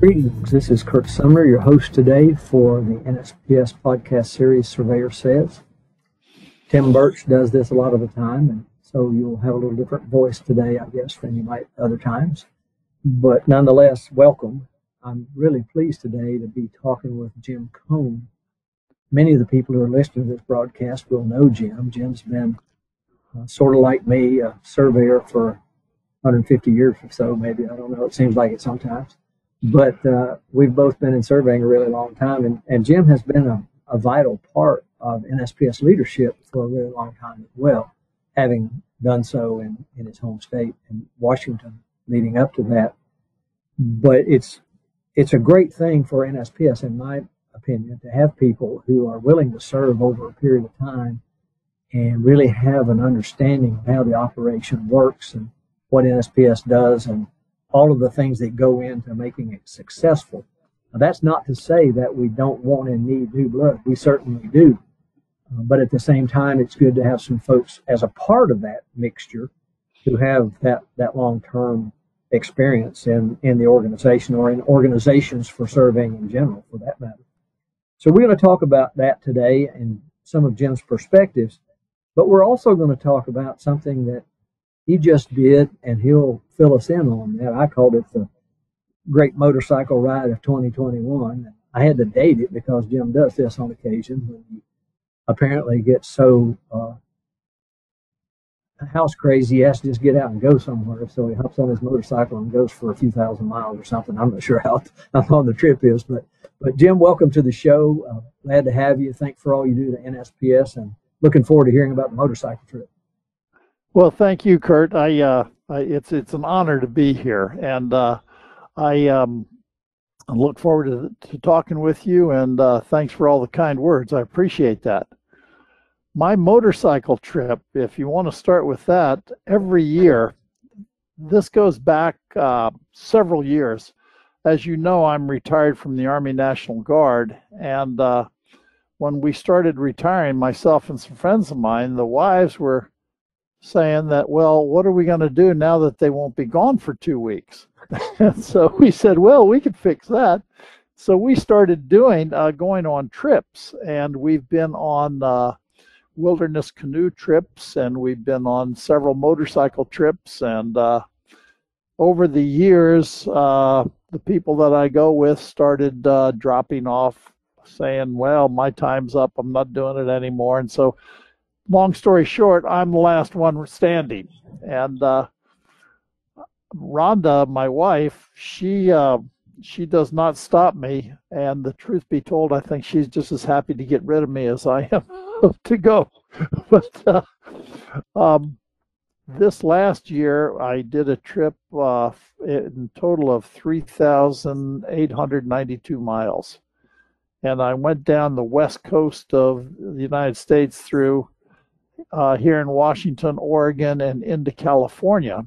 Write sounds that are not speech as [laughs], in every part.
Greetings. This is Curt Sumner, your host today for the NSPS podcast series Surveyor Says. Tim Burch does this a lot of the time, and so you'll have a little different voice today, I guess, than you might other times. But nonetheless, welcome. I'm really pleased today to be talking with Jim Cohn. Many of the people who are listening to this broadcast will know Jim. Jim's been uh, sort of like me, a surveyor for 150 years or so, maybe. I don't know. It seems like it sometimes but uh, we've both been in surveying a really long time, and, and Jim has been a, a vital part of NSPS leadership for a really long time as well, having done so in, in his home state in Washington leading up to that. But it's it's a great thing for NSPS, in my opinion, to have people who are willing to serve over a period of time and really have an understanding of how the operation works and what NSPS does and all of the things that go into making it successful. Now, that's not to say that we don't want and need new blood. We certainly do. Uh, but at the same time, it's good to have some folks as a part of that mixture who have that, that long term experience in, in the organization or in organizations for surveying in general, for that matter. So we're going to talk about that today and some of Jim's perspectives, but we're also going to talk about something that he just did, and he'll fill us in on that. I called it the Great Motorcycle Ride of 2021. I had to date it because Jim does this on occasion when he apparently gets so uh, house crazy, he has to just get out and go somewhere. So he hops on his motorcycle and goes for a few thousand miles or something. I'm not [laughs] sure how, how long the trip is, but but Jim, welcome to the show. Uh, glad to have you. Thanks for all you do to NSPS, and looking forward to hearing about the motorcycle trip. Well, thank you, Curt. I, uh, I it's it's an honor to be here, and uh, I um, look forward to, to talking with you. And uh, thanks for all the kind words. I appreciate that. My motorcycle trip, if you want to start with that, every year. This goes back uh, several years. As you know, I'm retired from the Army National Guard, and uh, when we started retiring, myself and some friends of mine, the wives were saying that, well, what are we going to do now that they won't be gone for two weeks? and [laughs] so we said, well, we could fix that. So we started doing uh, going on trips, and we've been on uh, wilderness canoe trips, and we've been on several motorcycle trips, and uh, over the years, uh, the people that I go with started uh, dropping off, saying, "Well, my time's up. I'm not doing it anymore." And so long story short, I'm the last one standing. And uh, Rhonda, my wife, she uh, she does not stop me. And the truth be told, I think she's just as happy to get rid of me as I am [laughs] to go. [laughs] but uh, um, this last year, I did a trip uh, in total of 3,892 miles. And I went down the west coast of the United States through uh, here in Washington, Oregon, and into California.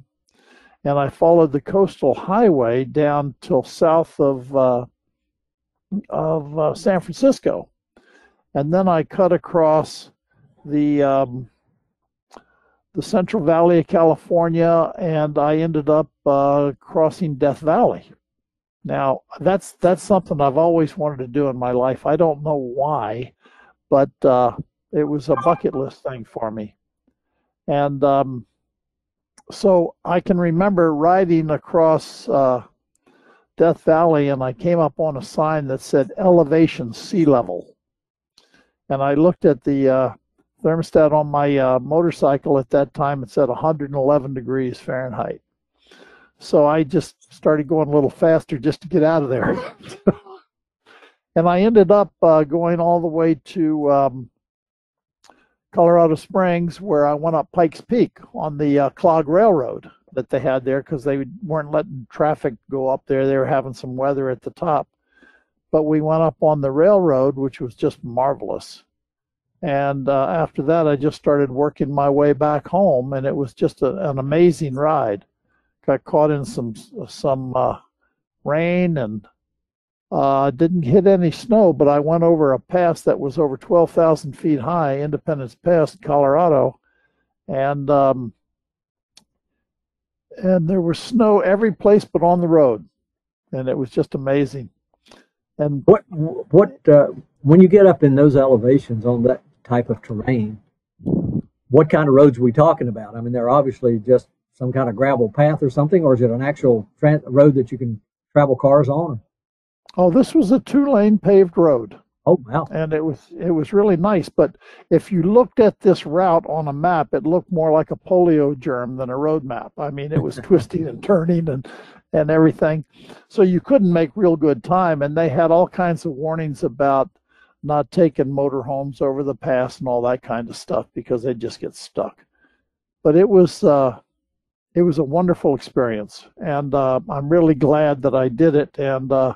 And I followed the coastal highway down till south of uh, of uh, San Francisco, and then I cut across the um, the Central Valley of California, and I ended up uh, crossing Death Valley. Now that's that's something I've always wanted to do in my life. I don't know why, but uh, it was a bucket list thing for me. And um, so I can remember riding across uh, Death Valley and I came up on a sign that said elevation sea level. And I looked at the uh, thermostat on my uh, motorcycle at that time, it said 111 degrees Fahrenheit. So I just started going a little faster just to get out of there. [laughs] and I ended up uh, going all the way to um, Colorado Springs, where I went up Pikes Peak on the uh, cog railroad that they had there because they weren't letting traffic go up there. They were having some weather at the top. But we went up on the railroad, which was just marvelous. And uh, after that, I just started working my way back home, and it was just a, an amazing ride. Got caught in some some uh, rain and uh, didn't hit any snow, but I went over a pass that was over 12,000 feet high, Independence Pass, Colorado, and um, and there was snow every place but on the road, and it was just amazing. And what what uh, when you get up in those elevations on that type of terrain, what kind of roads are we talking about? I mean, they're obviously just some kind of gravel path or something, or is it an actual road that you can travel cars on? Oh, this was a two-lane paved road. Oh wow! And it was it was really nice. But if you looked at this route on a map, it looked more like a polio germ than a road map. I mean, it was [laughs] twisting and turning and and everything, so you couldn't make real good time. And they had all kinds of warnings about not taking motorhomes over the pass and all that kind of stuff because they just get stuck. But it was uh, it was a wonderful experience, and uh, I'm really glad that I did it. And uh,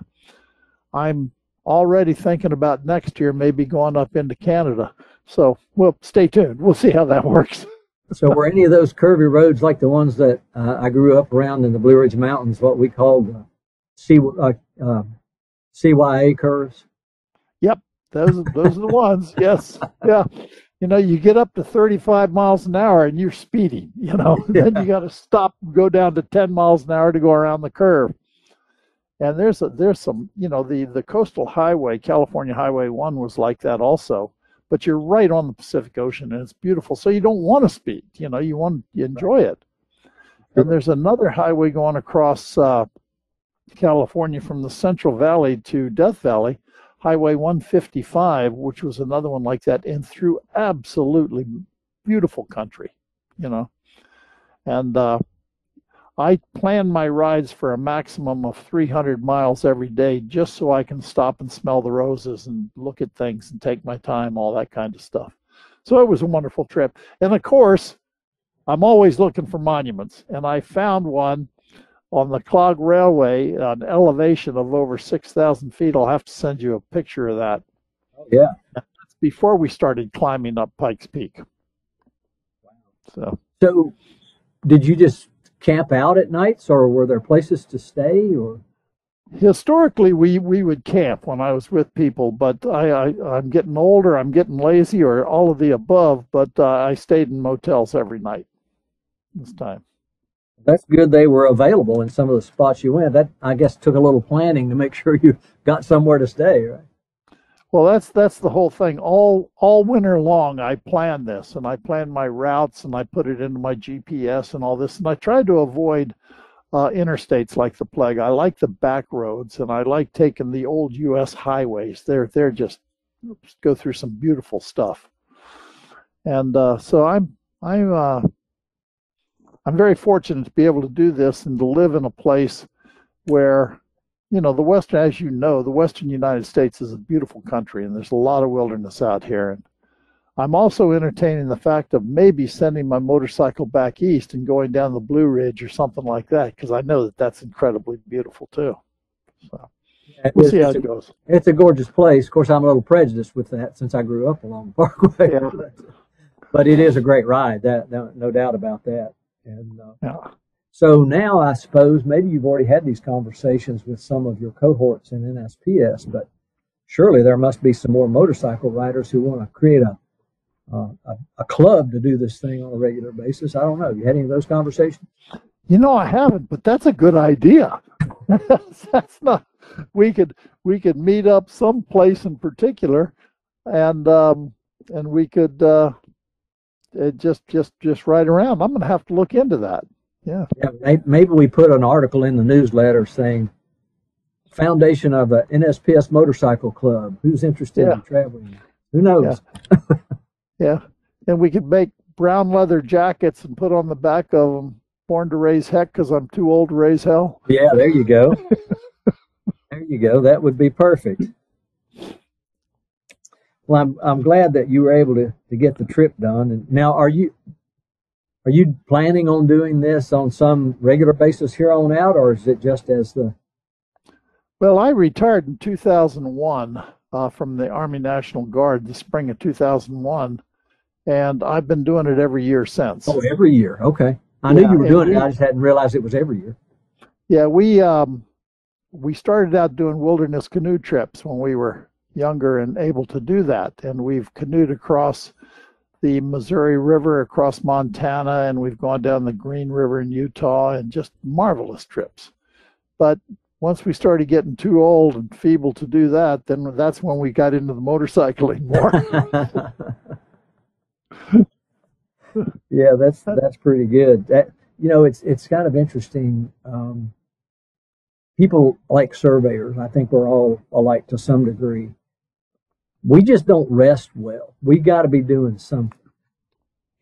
I'm already thinking about next year maybe going up into Canada. So, we'll stay tuned. We'll see how that works. so, were any of those curvy roads like the ones that uh, I grew up around in the Blue Ridge Mountains, what we called uh, C, uh, uh CYA curves? Yep, those those are the ones. Yes, yeah. You know, you get up to 35 miles an hour and you're speeding. You know, [laughs] yeah. then you got to stop, and go down to 10 miles an hour to go around the curve and there's a, there's some you know the the coastal highway california highway 1 was like that also. But you're right on the pacific ocean and it's beautiful. So you don't want to speed you know you want you enjoy it. And there's another highway going across uh, california from the central valley to death valley highway 155 which was another one like that and through absolutely beautiful country you know. And uh, I plan my rides for a maximum of 300 miles every day just so I can stop and smell the roses and look at things and take my time, all that kind of stuff. So it was a wonderful trip. And of course, I'm always looking for monuments, and I found one on the Cog Railway, an elevation of over 6,000 feet. I'll have to send you a picture of that. Oh, yeah. That's before we started climbing up Pikes Peak. Wow. So, so did you just camp out at nights, or were there places to stay? Or historically, we we would camp when I was with people, but I, I am getting older, I'm getting lazy, or all of the above. But uh, I stayed in motels every night this time. That's good. They were available in some of the spots you went. That I guess took a little planning to make [laughs] sure you got somewhere to stay, right? Well, that's that's the whole thing. All all winter long, I plan this, and I plan my routes, and I put it into my GPS and all this, and I try to avoid uh, interstates like the plague. I like the back roads, and I like taking the old U.S. highways. They're they're just go through some beautiful stuff, and uh, so I'm I'm uh, I'm very fortunate to be able to do this and to live in a place where you know, the Western, as you know, the Western United States is a beautiful country and there's a lot of wilderness out here. And I'm also entertaining the fact of maybe sending my motorcycle back east and going down the Blue Ridge or something like that because I know that that's incredibly beautiful too. So we'll it's, see how it goes. It's a gorgeous place. Of course, I'm a little prejudiced with that since I grew up along the [laughs] Parkway. Yeah. but it is a great ride. That, no doubt about that. And uh, yeah. So now I suppose maybe you've already had these conversations with some of your cohorts in NSPS, but surely there must be some more motorcycle riders who want to create a, uh, a, a club to do this thing on a regular basis. I don't know. You had any of those conversations? You know, I haven't, but that's a good idea. [laughs] that's not. We could we could meet up someplace in particular, and um, and we could uh, just just just ride around. I'm going to have to look into that. Yeah. yeah. Maybe we put an article in the newsletter saying foundation of the NSPS Motorcycle Club. Who's interested yeah. in traveling? Who knows? Yeah. yeah. And we could make brown leather jackets and put on the back of them born to raise heck because I'm too old to raise hell. Yeah, there you go. there you go. That would be perfect. Well, I'm I'm glad that you were able to, to get the trip done. And now, are you are you planning on doing this on some regular basis here on out, or is it just as the? Well, I retired in 2001 uh, from the Army National Guard, the spring of 2001, and I've been doing it every year since. Oh, every year. Okay, I Yeah, knew you were doing it. I just hadn't realized it was every year. Yeah, we um, we started out doing wilderness canoe trips when we were younger and able to do that, and we've canoed across the Missouri River, across Montana, and we've gone down the Green River in Utah, and just marvelous trips. But once we started getting too old and feeble to do that, then that's when we got into the motorcycling [laughs] more. [laughs] yeah, that's that's pretty good. That you know, it's it's kind of interesting. Um, people like surveyors. I think we're all alike to some degree. We just don't rest well. We got to be doing something,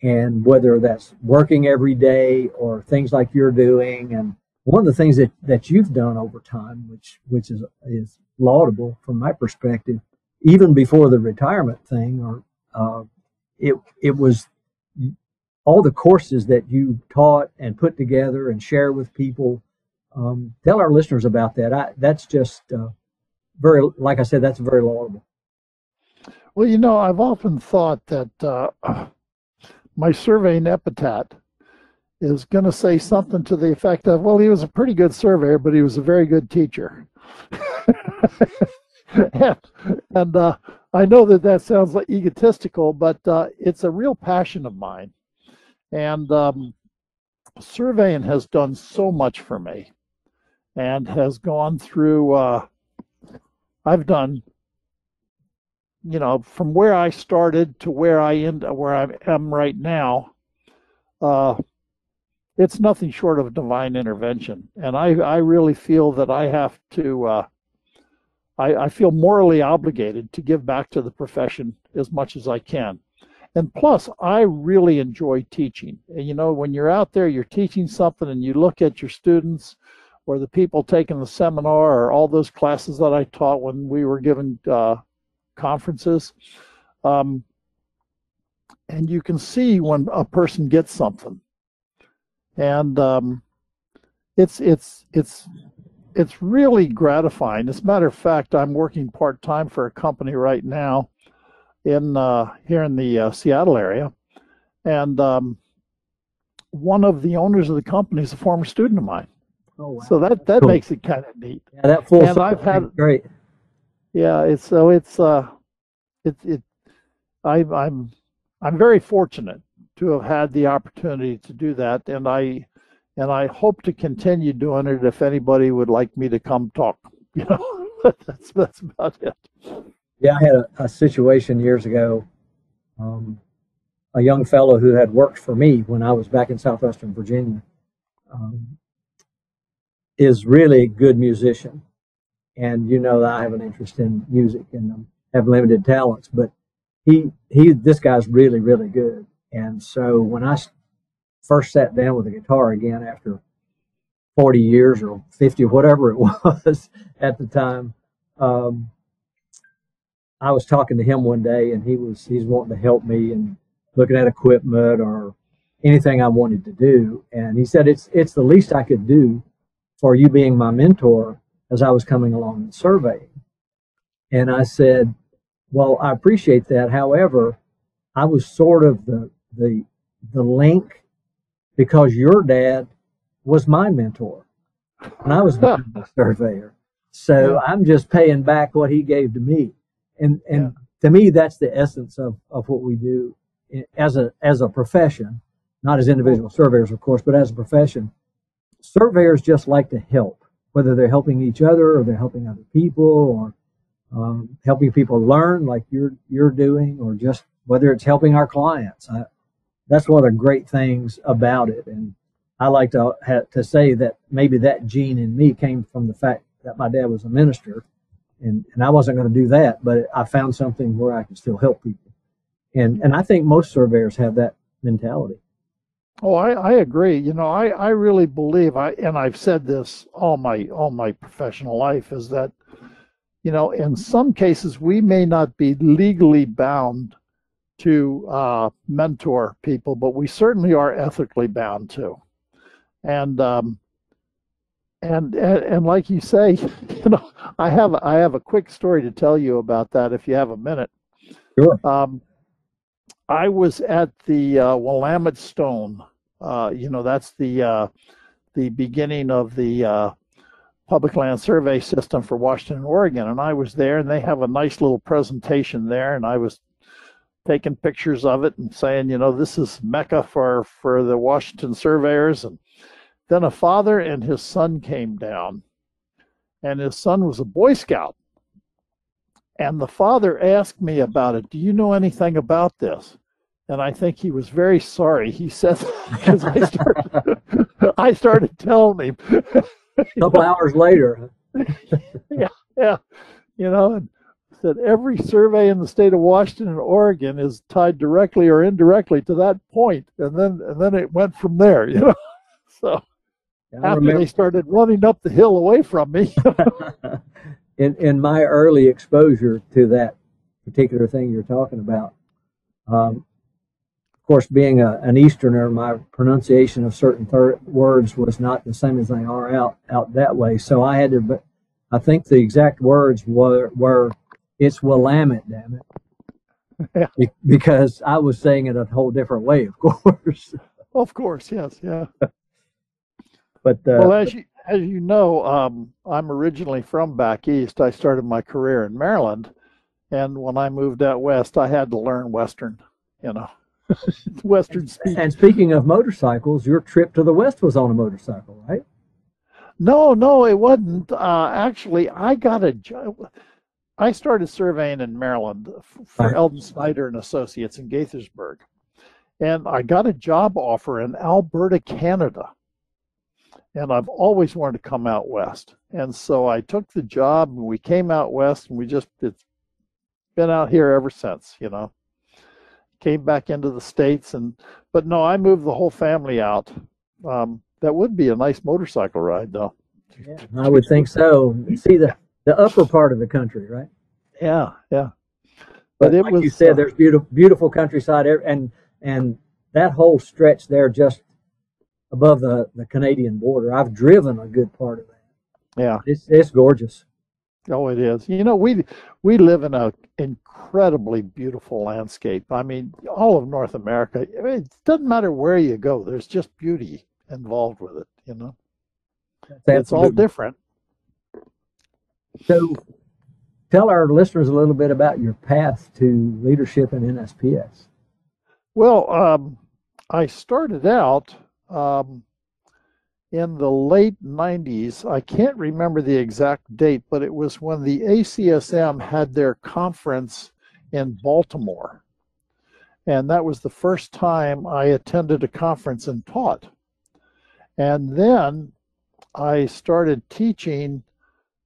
and whether that's working every day or things like you're doing, and one of the things that that you've done over time, which which is is laudable from my perspective, even before the retirement thing, or uh, it it was all the courses that you taught and put together and share with people. Um, tell our listeners about that. I, that's just uh, very, like I said, that's very laudable. Well, you know, I've often thought that uh, [sighs] my surveying epitaph is going to say something to the effect of, well, he was a pretty good surveyor, but he was a very good teacher. [laughs] and and uh, I know that that sounds like egotistical, but uh, it's a real passion of mine. And um, surveying has done so much for me and has gone through, uh, I've done you know, from where I started to where I end, where I am right now, uh, it's nothing short of divine intervention. And I, I really feel that I have to, uh, I, I feel morally obligated to give back to the profession as much as I can. And plus, I really enjoy teaching. And you know, when you're out there, you're teaching something and you look at your students or the people taking the seminar or all those classes that I taught when we were given uh, conferences. Um, and you can see when a person gets something. And um, it's it's it's it's really gratifying. As a matter of fact, I'm working part time for a company right now in uh, here in the uh, Seattle area, and um, one of the owners of the company is a former student of mine. Oh, wow. So that that Cool. makes it kind of neat. yeah, that full and circle I've had- great. Yeah, it's so it's uh it it I I'm I'm very fortunate to have had the opportunity to do that and I and I hope to continue doing it if anybody would like me to come talk. [laughs] You know, that's that's about it. Yeah, I had a, a situation years ago. Um, a young fellow who had worked for me when I was back in southwestern Virginia um, is really a good musician, and you know that I have an interest in music and um, have limited talents, but he he this guy's really really good. And so when I first sat down with the guitar again after 40 years or 50 whatever it [laughs] was at the time. Um, I was talking to him one day, and he was he's wanting to help me and looking at equipment or anything I wanted to do. And he said it's it's the least I could do for you being my mentor as I was coming along in surveying. And I said, well, I appreciate that. However, I was sort of the the the link because your dad was my mentor, and I was the [laughs] surveyor. So. I'm just paying back what he gave to me, and and Yeah. to me that's the essence of of what we do as a as a profession, not as individual surveyors, of course, but as a profession. Surveyors just like to help, whether they're helping each other or they're helping other people or um, helping people learn like you're you're doing, or just whether it's helping our clients. I, that's one of the great things about it, and I like to to say that maybe that gene in me came from the fact that my dad was a minister, and and I wasn't going to do that, but I found something where I could still help people, and and I think most surveyors have that mentality. Oh, I, I agree. You know, I, I really believe I and I've said this all my all my professional life is that, you know, in some cases, we may not be legally bound to uh, mentor people, but we certainly are ethically bound to. And um, and, and and like you say, [laughs] you know, I have I have a quick story to tell you about that if you have a minute. Sure. Um, I was at the uh, Willamette Stone. Uh, you know, that's the uh, the beginning of the uh, public land survey system for Washington and Oregon, and I was there, and they have a nice little presentation there, and I was taking pictures of it and saying, you know, this is Mecca for for the Washington surveyors, and then a father and his son came down, and his son was a Boy Scout. And the father asked me about it. Do you know anything about this? And I think he was very sorry. He said, [laughs] because I started, [laughs] I started telling him. A [laughs] couple hours later. yeah, yeah. You know, and said every survey in the state of Washington and Oregon is tied directly or indirectly to that point, and then and then it went from there. You know, so I after remember- they started running up the hill away from me. In in my early exposure to that particular thing you're talking about, um, of course, being a, an Easterner, my pronunciation of certain thir- words was not the same as they are out out that way. So I had to. but I think the exact words were were it's Willamette, damn it. Yeah. Be- Because I was saying it a whole different way, of [laughs] course. of course, yes, yeah. But uh, well, as you as you know, um, I'm originally from back east. I started my career in Maryland, and when I moved out west, I had to learn Western. You know, [laughs] Western speak. and speaking of motorcycles, your trip to the west was on a motorcycle, right? No, no, it wasn't. Uh, actually, I got a job. I started surveying in Maryland for Right. Eldon Snyder and Associates in Gaithersburg, and I got a job offer in Alberta, Canada. And I've always wanted to come out west, and so I took the job, and we came out west, and we just it's been out here ever since. You know, came back into the states, and but no, I moved the whole family out. Um, that would be a nice motorcycle ride, though. Yeah, I would think so. See the the upper part of the country, right? Yeah, yeah. But, But it like was, you said, uh, there's beautiful beautiful countryside, and and that whole stretch there, just above the the Canadian border. I've driven a good part of that. Yeah. It's it's gorgeous. Oh, it is. You know, we we live in a incredibly beautiful landscape. I mean, all of North America. It doesn't matter where you go. There's just beauty involved with it. You know, it's all different. So, tell our listeners a little bit about your path to leadership in NSPS. Well, um, I started out um, in the late 90s. I can't remember the exact date, but it was when the ACSM had their conference in Baltimore. And that was the first time I attended a conference and taught. And then I started teaching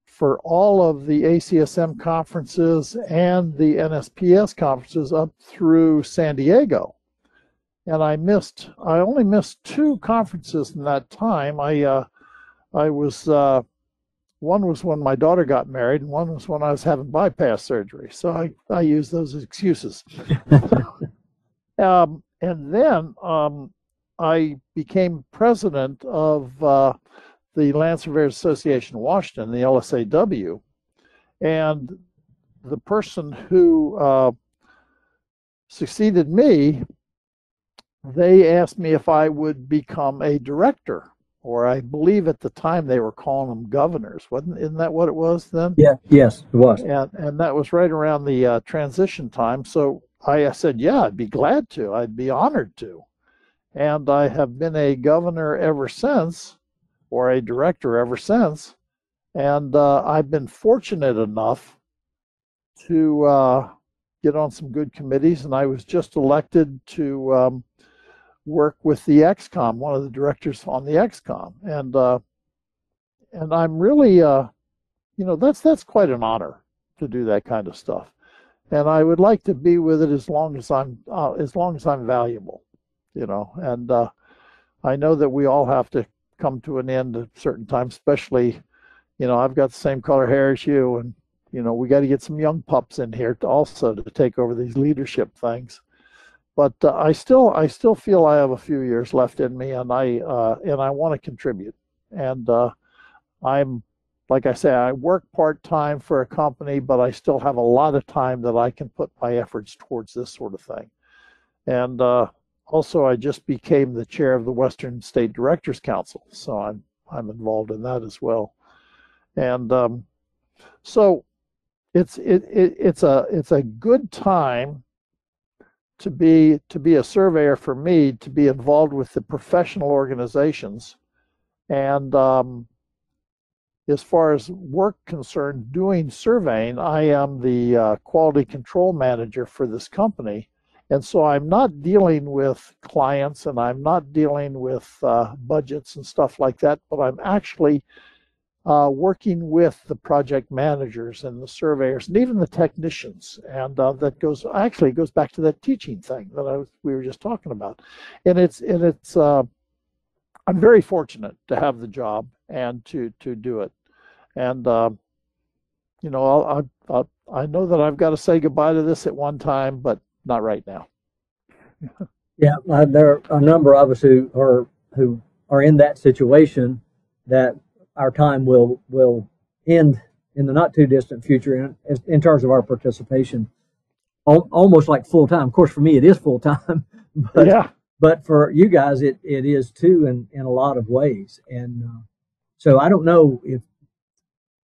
for all of the ACSM conferences and the NSPS conferences up through San Diego and I missed. I only missed two conferences in that time. I uh, I was uh, one was when my daughter got married, and one was when I was having bypass surgery. So I I used those excuses. [laughs] um, and then um, I became president of uh, the Land Surveyors Association of Washington, the LSAW, and the person who uh, succeeded me they asked me if I would become a director, or I believe at the time they were calling them governors. wasn't Isn't that what it was then? Yeah. Yes, it was. And and that was right around the uh, transition time. So I, I said, yeah, I'd be glad to. I'd be honored to. And I have been a governor ever since, or a director ever since. And uh, I've been fortunate enough to uh, get on some good committees, and I was just elected to um, work with the XCOM, one of the directors on the XCOM, and uh, and I'm really, uh, you know, that's that's quite an honor to do that kind of stuff, and I would like to be with it as long as I'm uh, as long as I'm valuable, you know, and uh, I know that we all have to come to an end at certain times, especially, you know, I've got the same color hair as you, and you know, we got to get some young pups in here to also to take over these leadership things. But uh, I still, I still feel I have a few years left in me, and I uh, and I want to contribute. And uh, I'm, like I say, I work part time for a company, but I still have a lot of time that I can put my efforts towards this sort of thing. And uh, also, I just became the chair of the Western State Directors Council, so I'm I'm involved in that as well. And um, so it's it, it it's a it's a good time to be to be a surveyor for me to be involved with the professional organizations. And um, as far as work concerned doing surveying i am the uh, quality control manager for this company. And so i'm not dealing with clients and i'm not dealing with uh, budgets and stuff like that but i'm actually uh, working with the project managers and the surveyors and even the technicians. And uh, that goes actually goes back to that teaching thing that I was, we were just talking about. And it's and it's uh, I'm very fortunate to have the job and to to do it. And uh, you know I'll, I'll, i know that I've got to say goodbye to this at one time, but not right now. [laughs] yeah, uh, there are a number of us who are who are in that situation that our time will will end in the not too distant future in, in terms of our participation. Almost like full time of course for me it is full time [laughs] but yeah. but for you guys it, it is too in, in a lot of ways. And uh, so i don't know if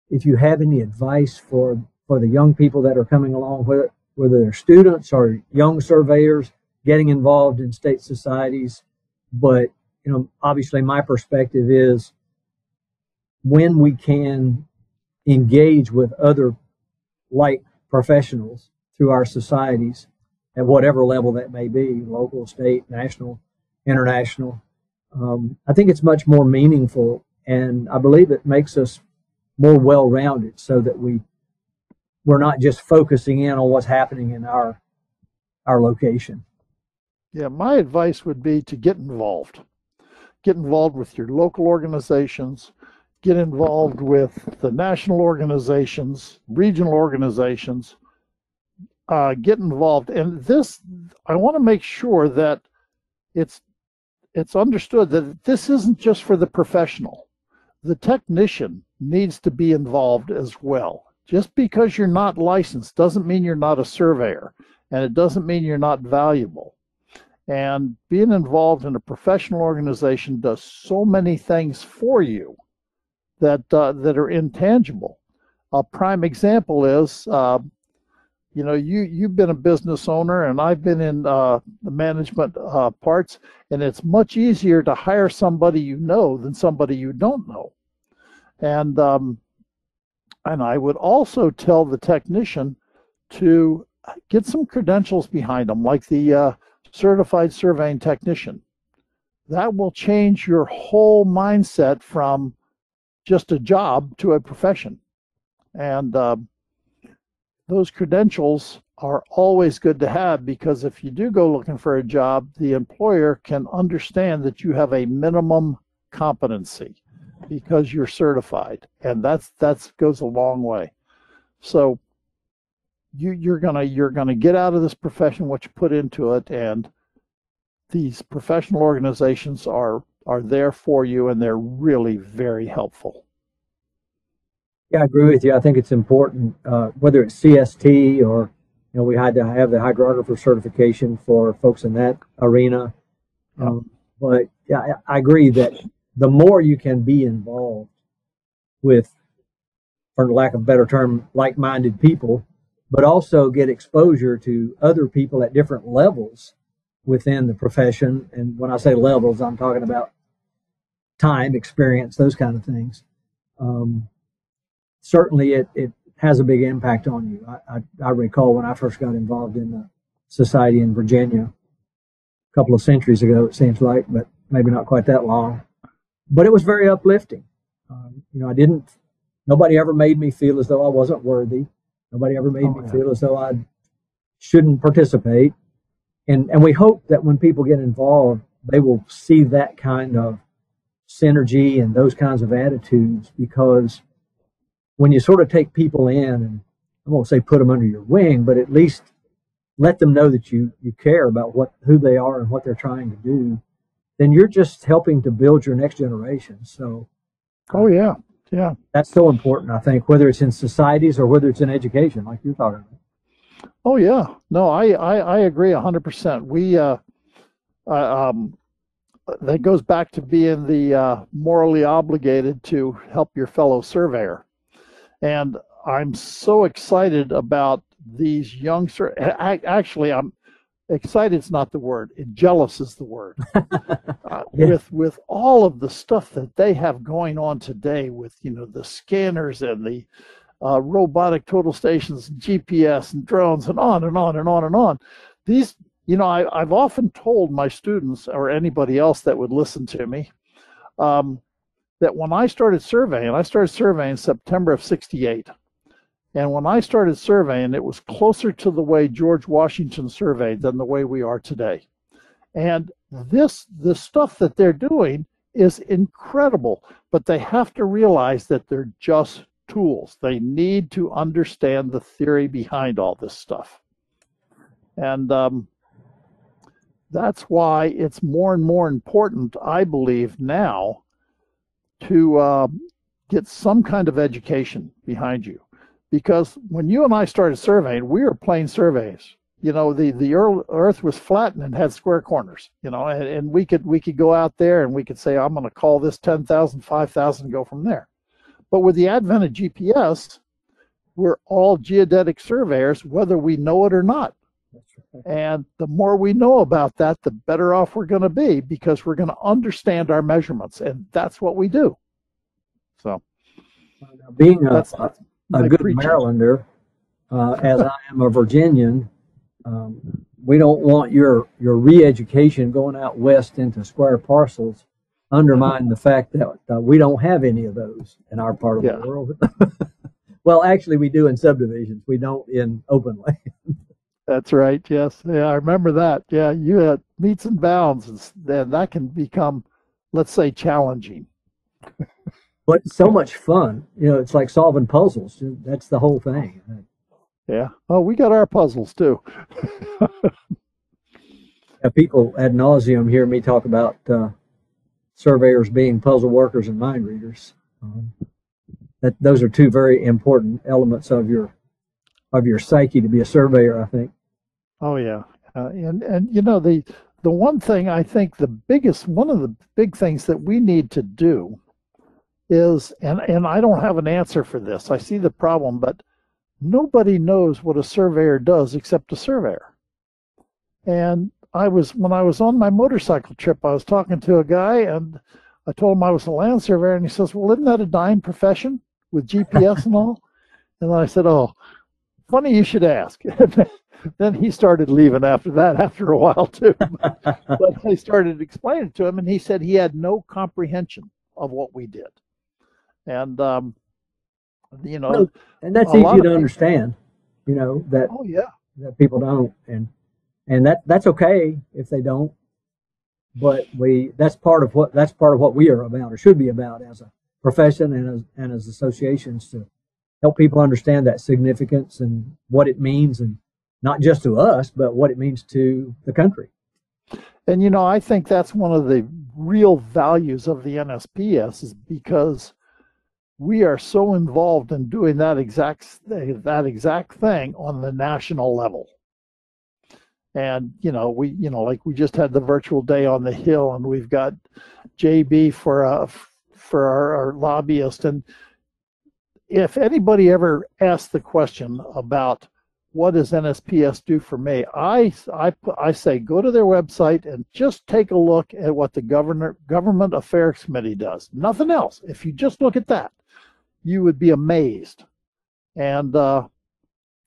if you have any advice for for the young people that are coming along whether whether they're students or young surveyors getting involved in state societies. But you know obviously my perspective is when we can engage with other like professionals through our societies at whatever level that may be local, state, national, international. Um, I think it's much more meaningful, and I believe it makes us more well rounded so that we we're not just focusing in on what's happening in our our location. Yeah, my advice would be to get involved. Get involved with your local organizations, get involved with the national organizations, regional organizations, uh, get involved. And this, I want to make sure that it's it's understood that this isn't just for the professional. The technician needs to be involved as well. Just because you're not licensed doesn't mean you're not a surveyor, and it doesn't mean you're not valuable. And being involved in a professional organization does so many things for you that uh, that are intangible. A prime example is, uh, you know, you you've been a business owner, and I've been in uh, the management uh, parts, and it's much easier to hire somebody you know than somebody you don't know. And um, and I would also tell the technician to get some credentials behind them, like the uh, certified surveying technician. That will change your whole mindset from just a job to a profession. And uh, those credentials are always good to have because if you do go looking for a job, the employer can understand that you have a minimum competency because you're certified, and that's that's goes a long way. So you you're gonna you're gonna get out of this profession what you put into it, and these professional organizations are are there for you and they're really very helpful. Yeah, I agree with you. I think it's important, uh, whether it's CST or, you know, we had to have the hydrographer certification for folks in that arena. Um, but yeah, I, I agree that the more you can be involved with, for lack of a better term, like minded people, but also get exposure to other people at different levels within the profession. And when I say levels, I'm talking about time, experience, those kind of things. Um, certainly, it, it has a big impact on you. I, I, I, recall when I first got involved in the society in Virginia a couple of centuries ago, it seems like, but maybe not quite that long. But it was very uplifting. Um, you know, I didn't, nobody ever made me feel as though I wasn't worthy. Nobody ever made oh, me yeah. feel as though I shouldn't participate and and we hope that when people get involved, they will see that kind of synergy and those kinds of attitudes because when you sort of take people in and I won't say put them under your wing, but at least let them know that you you care about what who they are and what they're trying to do. Then you're just helping to build your next generation. So, oh yeah, yeah, that's so important. I think whether it's in societies or whether it's in education, like you're talking about. Oh yeah, no, I I, I agree hundred percent. We uh, uh, um, that goes back to being the uh, morally obligated to help your fellow surveyor. And I'm so excited about these young sur- actually I'm excited is not the word jealous is the word [laughs] uh, yeah. with with all of the stuff that they have going on today with you know the scanners and the uh, robotic total stations gps and drones and on and on and on and on these you know, I, have often told my students or anybody else that would listen to me um, that when I started surveying, I started surveying September of 68. And when I started surveying, it was closer to the way George Washington surveyed than the way we are today. And this, the stuff that they're doing is incredible, but they have to realize that they're just tools. They need to understand the theory behind all this stuff. And um, that's why it's more and more important, I believe, now to uh, get some kind of education behind you. Because when you and I started surveying, we were plane surveys. You know, the, the earth was flattened and had square corners, you know, and, and we could we could go out there and we could say, I'm going to call this 10,000, 5,000 go from there. But with the advent of GPS, we're all geodetic surveyors, whether we know it or not. And the more we know about that, the better off we're going to be because we're going to understand our measurements, and that's what we do. So, being a, a, a good preaching. Marylander, uh, as I am a Virginian, um, we don't want your your re-education going out west into square parcels undermine the fact that uh, we don't have any of those in our part of yeah. the world. [laughs] well, actually, we do in subdivisions. We don't in open [laughs] land. That's right. Yes. Yeah, I remember that. Yeah, you had metes and bounds, and then that can become, let's say, challenging. [laughs] but so much fun. You know, it's like solving puzzles. That's the whole thing. Yeah. Oh, we got our puzzles too. yeah, people ad nauseum hear me talk about uh, surveyors being puzzle workers and mind readers. Um, that those are two very important elements of your of your psyche to be a surveyor. I think. Oh yeah, uh, and and you know the the one thing I think the biggest one of the big things that we need to do is and and I don't have an answer for this. I see the problem, but nobody knows what a surveyor does except a surveyor. And I was when I was on my motorcycle trip, I was talking to a guy and I told him I was a land surveyor, and he says, "Well, isn't that a dying profession with GPS and all?" [laughs] And I said, "Oh, funny you should ask." [laughs] then he started leaving after that after a while too. [laughs] but I started explaining to him, and he said he had no comprehension of what we did. And um, you know, and that's easy to people, understand. You know that. Oh yeah. That people don't, and and that that's okay if they don't. But we that's part of what that's part of what we are about, or should be about, as a profession and as and as associations to help people understand that significance and what it means and not just to us, but what it means to the country. And you know, I think that's one of the real values of the NSPS is because we are so involved in doing that exact that exact thing on the national level. And you know, we you know, like we just had the virtual day on the Hill, and we've got JB for uh, for our, our lobbyist. And if anybody ever asks the question about what does NSPS do for me? I, I, I say go to their website and just take a look at what the governor, Government Affairs Committee does. Nothing else. If you just look at that, you would be amazed. And, uh,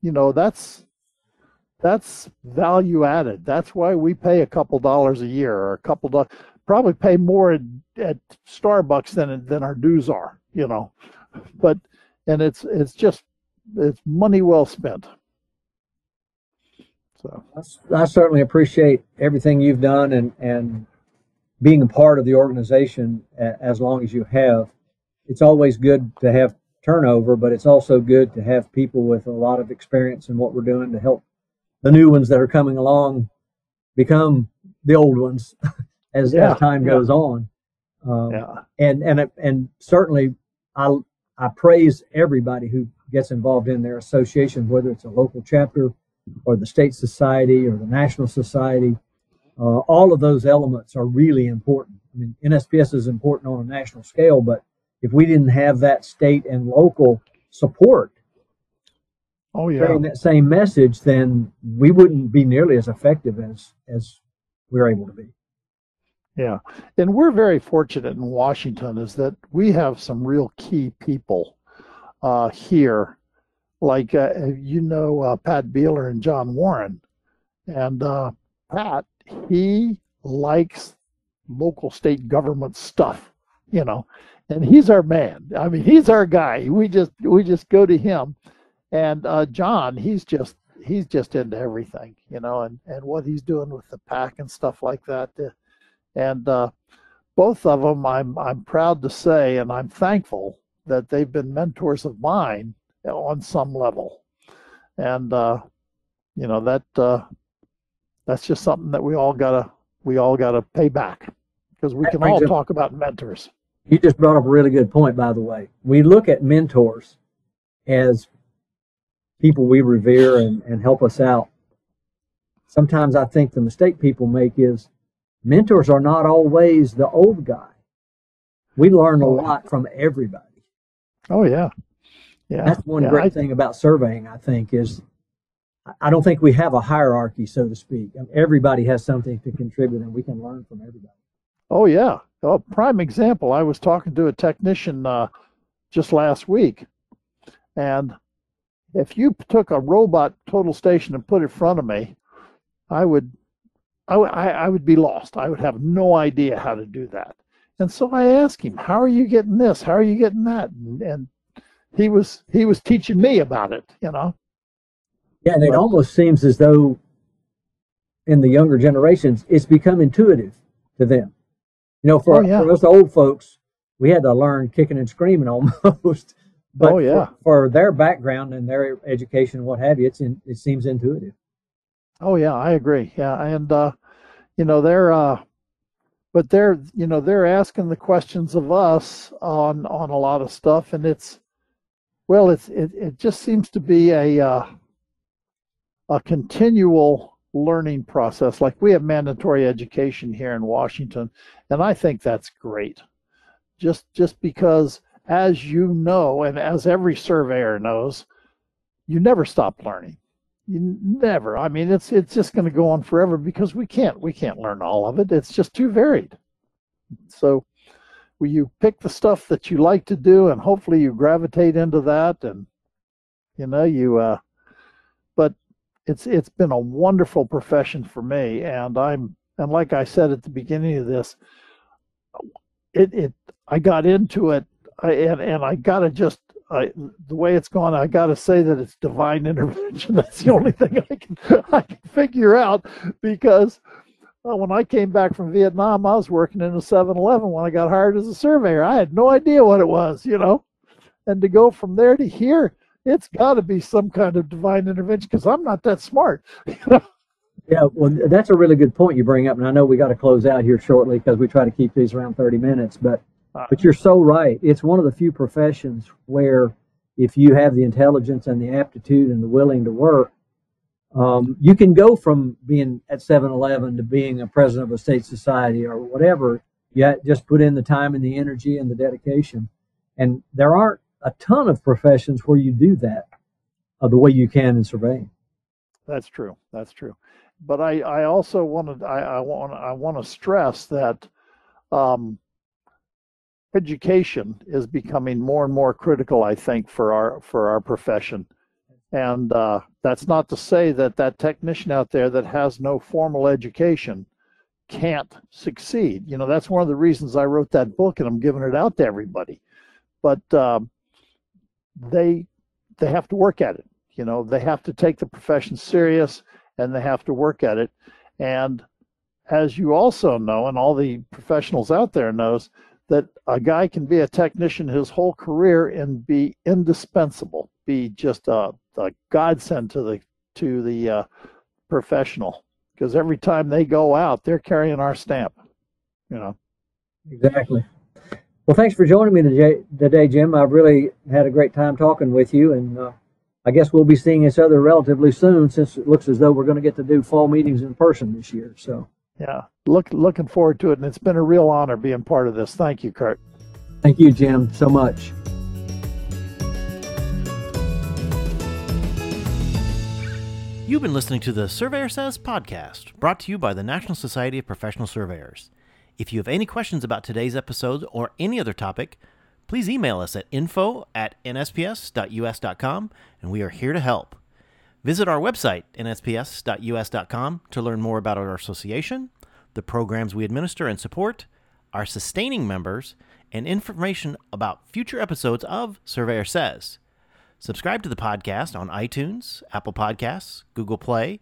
you know, that's, that's value added. That's why we pay a couple dollars a year or a couple dollars, probably pay more at, at Starbucks than, than our dues are, you know, but, and it's, it's just, it's money well spent. So I certainly appreciate everything you've done and, and being a part of the organization as long as you have. It's always good to have turnover, but it's also good to have people with a lot of experience in what we're doing to help the new ones that are coming along become the old ones [laughs] as, Yeah, as time yeah. goes on. Um, Yeah. and and and certainly I I praise everybody who gets involved in their association, whether it's a local chapter or the state society or the national society. Uh, all of those elements are really important. I mean, NSPS is important on a national scale, but if we didn't have that state and local support Oh yeah. carrying that same message, then we wouldn't be nearly as effective as as we're able to be. Yeah, and we're very fortunate in Washington is that we have some real key people uh, here, like uh, you know uh, Pat Beeler and John Warren, and uh, Pat he likes local state government stuff, you know, and he's our man. I mean, he's our guy. We just we just go to him, and uh, John he's just he's just into everything, you know, and and what he's doing with the PAC and stuff like that. uh, and uh, both of them I'm I'm proud to say and I'm thankful that they've been mentors of mine on some level and uh, you know that uh, that's just something that we all gotta we all gotta pay back because we That can all up- talk about mentors You just brought up a really good point, by the way. We look at mentors as people we revere and, and help us out. Sometimes I think the mistake people make is mentors are not always the old guy. We learn a Oh. lot from everybody. oh yeah yeah That's one yeah, great I- thing about surveying, I think, is I don't think we have a hierarchy, so to speak. Everybody has something to contribute, and we can learn from everybody. Oh yeah. Oh, prime example. I was talking to a technician uh, just last week, and if you took a robot total station and put it in front of me, I would, I, would- I, I would be lost. I would have no idea how to do that. And so I asked him, "How are you getting this? How are you getting that?" And, and he was he was teaching me about it. You know. Yeah, and it But- almost seems as though in the younger generations, it's become intuitive to them. You know, for, Oh, yeah. for us old folks, we had to learn kicking and screaming [laughs] almost. But Oh, yeah. for, for their background and their education and what have you, it's in, it seems intuitive. Oh yeah, I agree. Yeah, and uh, you know they're, uh, but they're you know they're asking the questions of us on on a lot of stuff, and it's well, it's it it just seems to be a uh, a continual learning process. Like we have mandatory education here in Washington, and I think that's great. Just just because, as you know, and as every surveyor knows, you never stop learning. You never. I mean it's it's just going to go on forever because we can't we can't learn all of it. It's just too varied. So you pick the stuff that you like to do and hopefully you gravitate into that and you know you uh but it's it's been a wonderful profession for me and i'm and like i said at the beginning of this it it i got into it I, and and i gotta just I, the way it's gone, I got to say that it's divine intervention. [laughs] That's the only thing I can I can figure out because uh, when I came back from Vietnam, I was working in a 7-Eleven when I got hired as a surveyor. I had no idea what it was, you know, and to go from there to here, it's got to be some kind of divine intervention because I'm not that smart. [laughs] Yeah, well, that's a really good point you bring up, and I know we got to close out here shortly because we try to keep these around thirty minutes. But but you're so right. It's one of the few professions where if you have the intelligence and the aptitude and the willing to work, um, you can go from being at 7-Eleven to being a president of a state society or whatever. You just put in the time and the energy and the dedication. And there aren't a ton of professions where you do that uh, the way you can in surveying. That's true. That's true. But I, I also wanted I, I want I want to stress that um, education is becoming more and more critical. I think for our for our profession, and uh, that's not to say that that technician out there that has no formal education can't succeed. You know, that's one of the reasons I wrote that book, and I'm giving it out to everybody. But um, they they have to work at it. You know, they have to take the profession serious and they have to work at it. And as you also know, and all the professionals out there knows, that a guy can be a technician his whole career and be indispensable, be just a, a godsend to the to the uh, professional because every time they go out, they're carrying our stamp. You know. Exactly. Well, thanks for joining me today, Jim. I've really had a great time talking with you, and uh, I guess we'll be seeing each other relatively soon, since it looks as though we're going to get to do fall meetings in person this year. So. Yeah, look looking forward to it, and it's been a real honor being part of this. Thank you, Curt. Thank you, Jim, so much. You've been listening to the Surveyor Says podcast, brought to you by the National Society of Professional Surveyors. If you have any questions about today's episode or any other topic, please email us at info at nsps.us.com and we are here to help. Visit our website, nsps.us.com, to learn more about our association, the programs we administer and support, our sustaining members, and information about future episodes of Surveyor Says. Subscribe to the podcast on iTunes, Apple Podcasts, Google Play,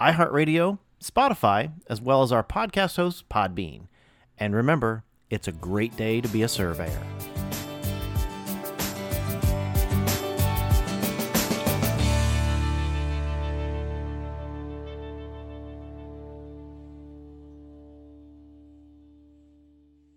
iHeartRadio, Spotify, as well as our podcast host, Podbean. And remember, it's a great day to be a surveyor.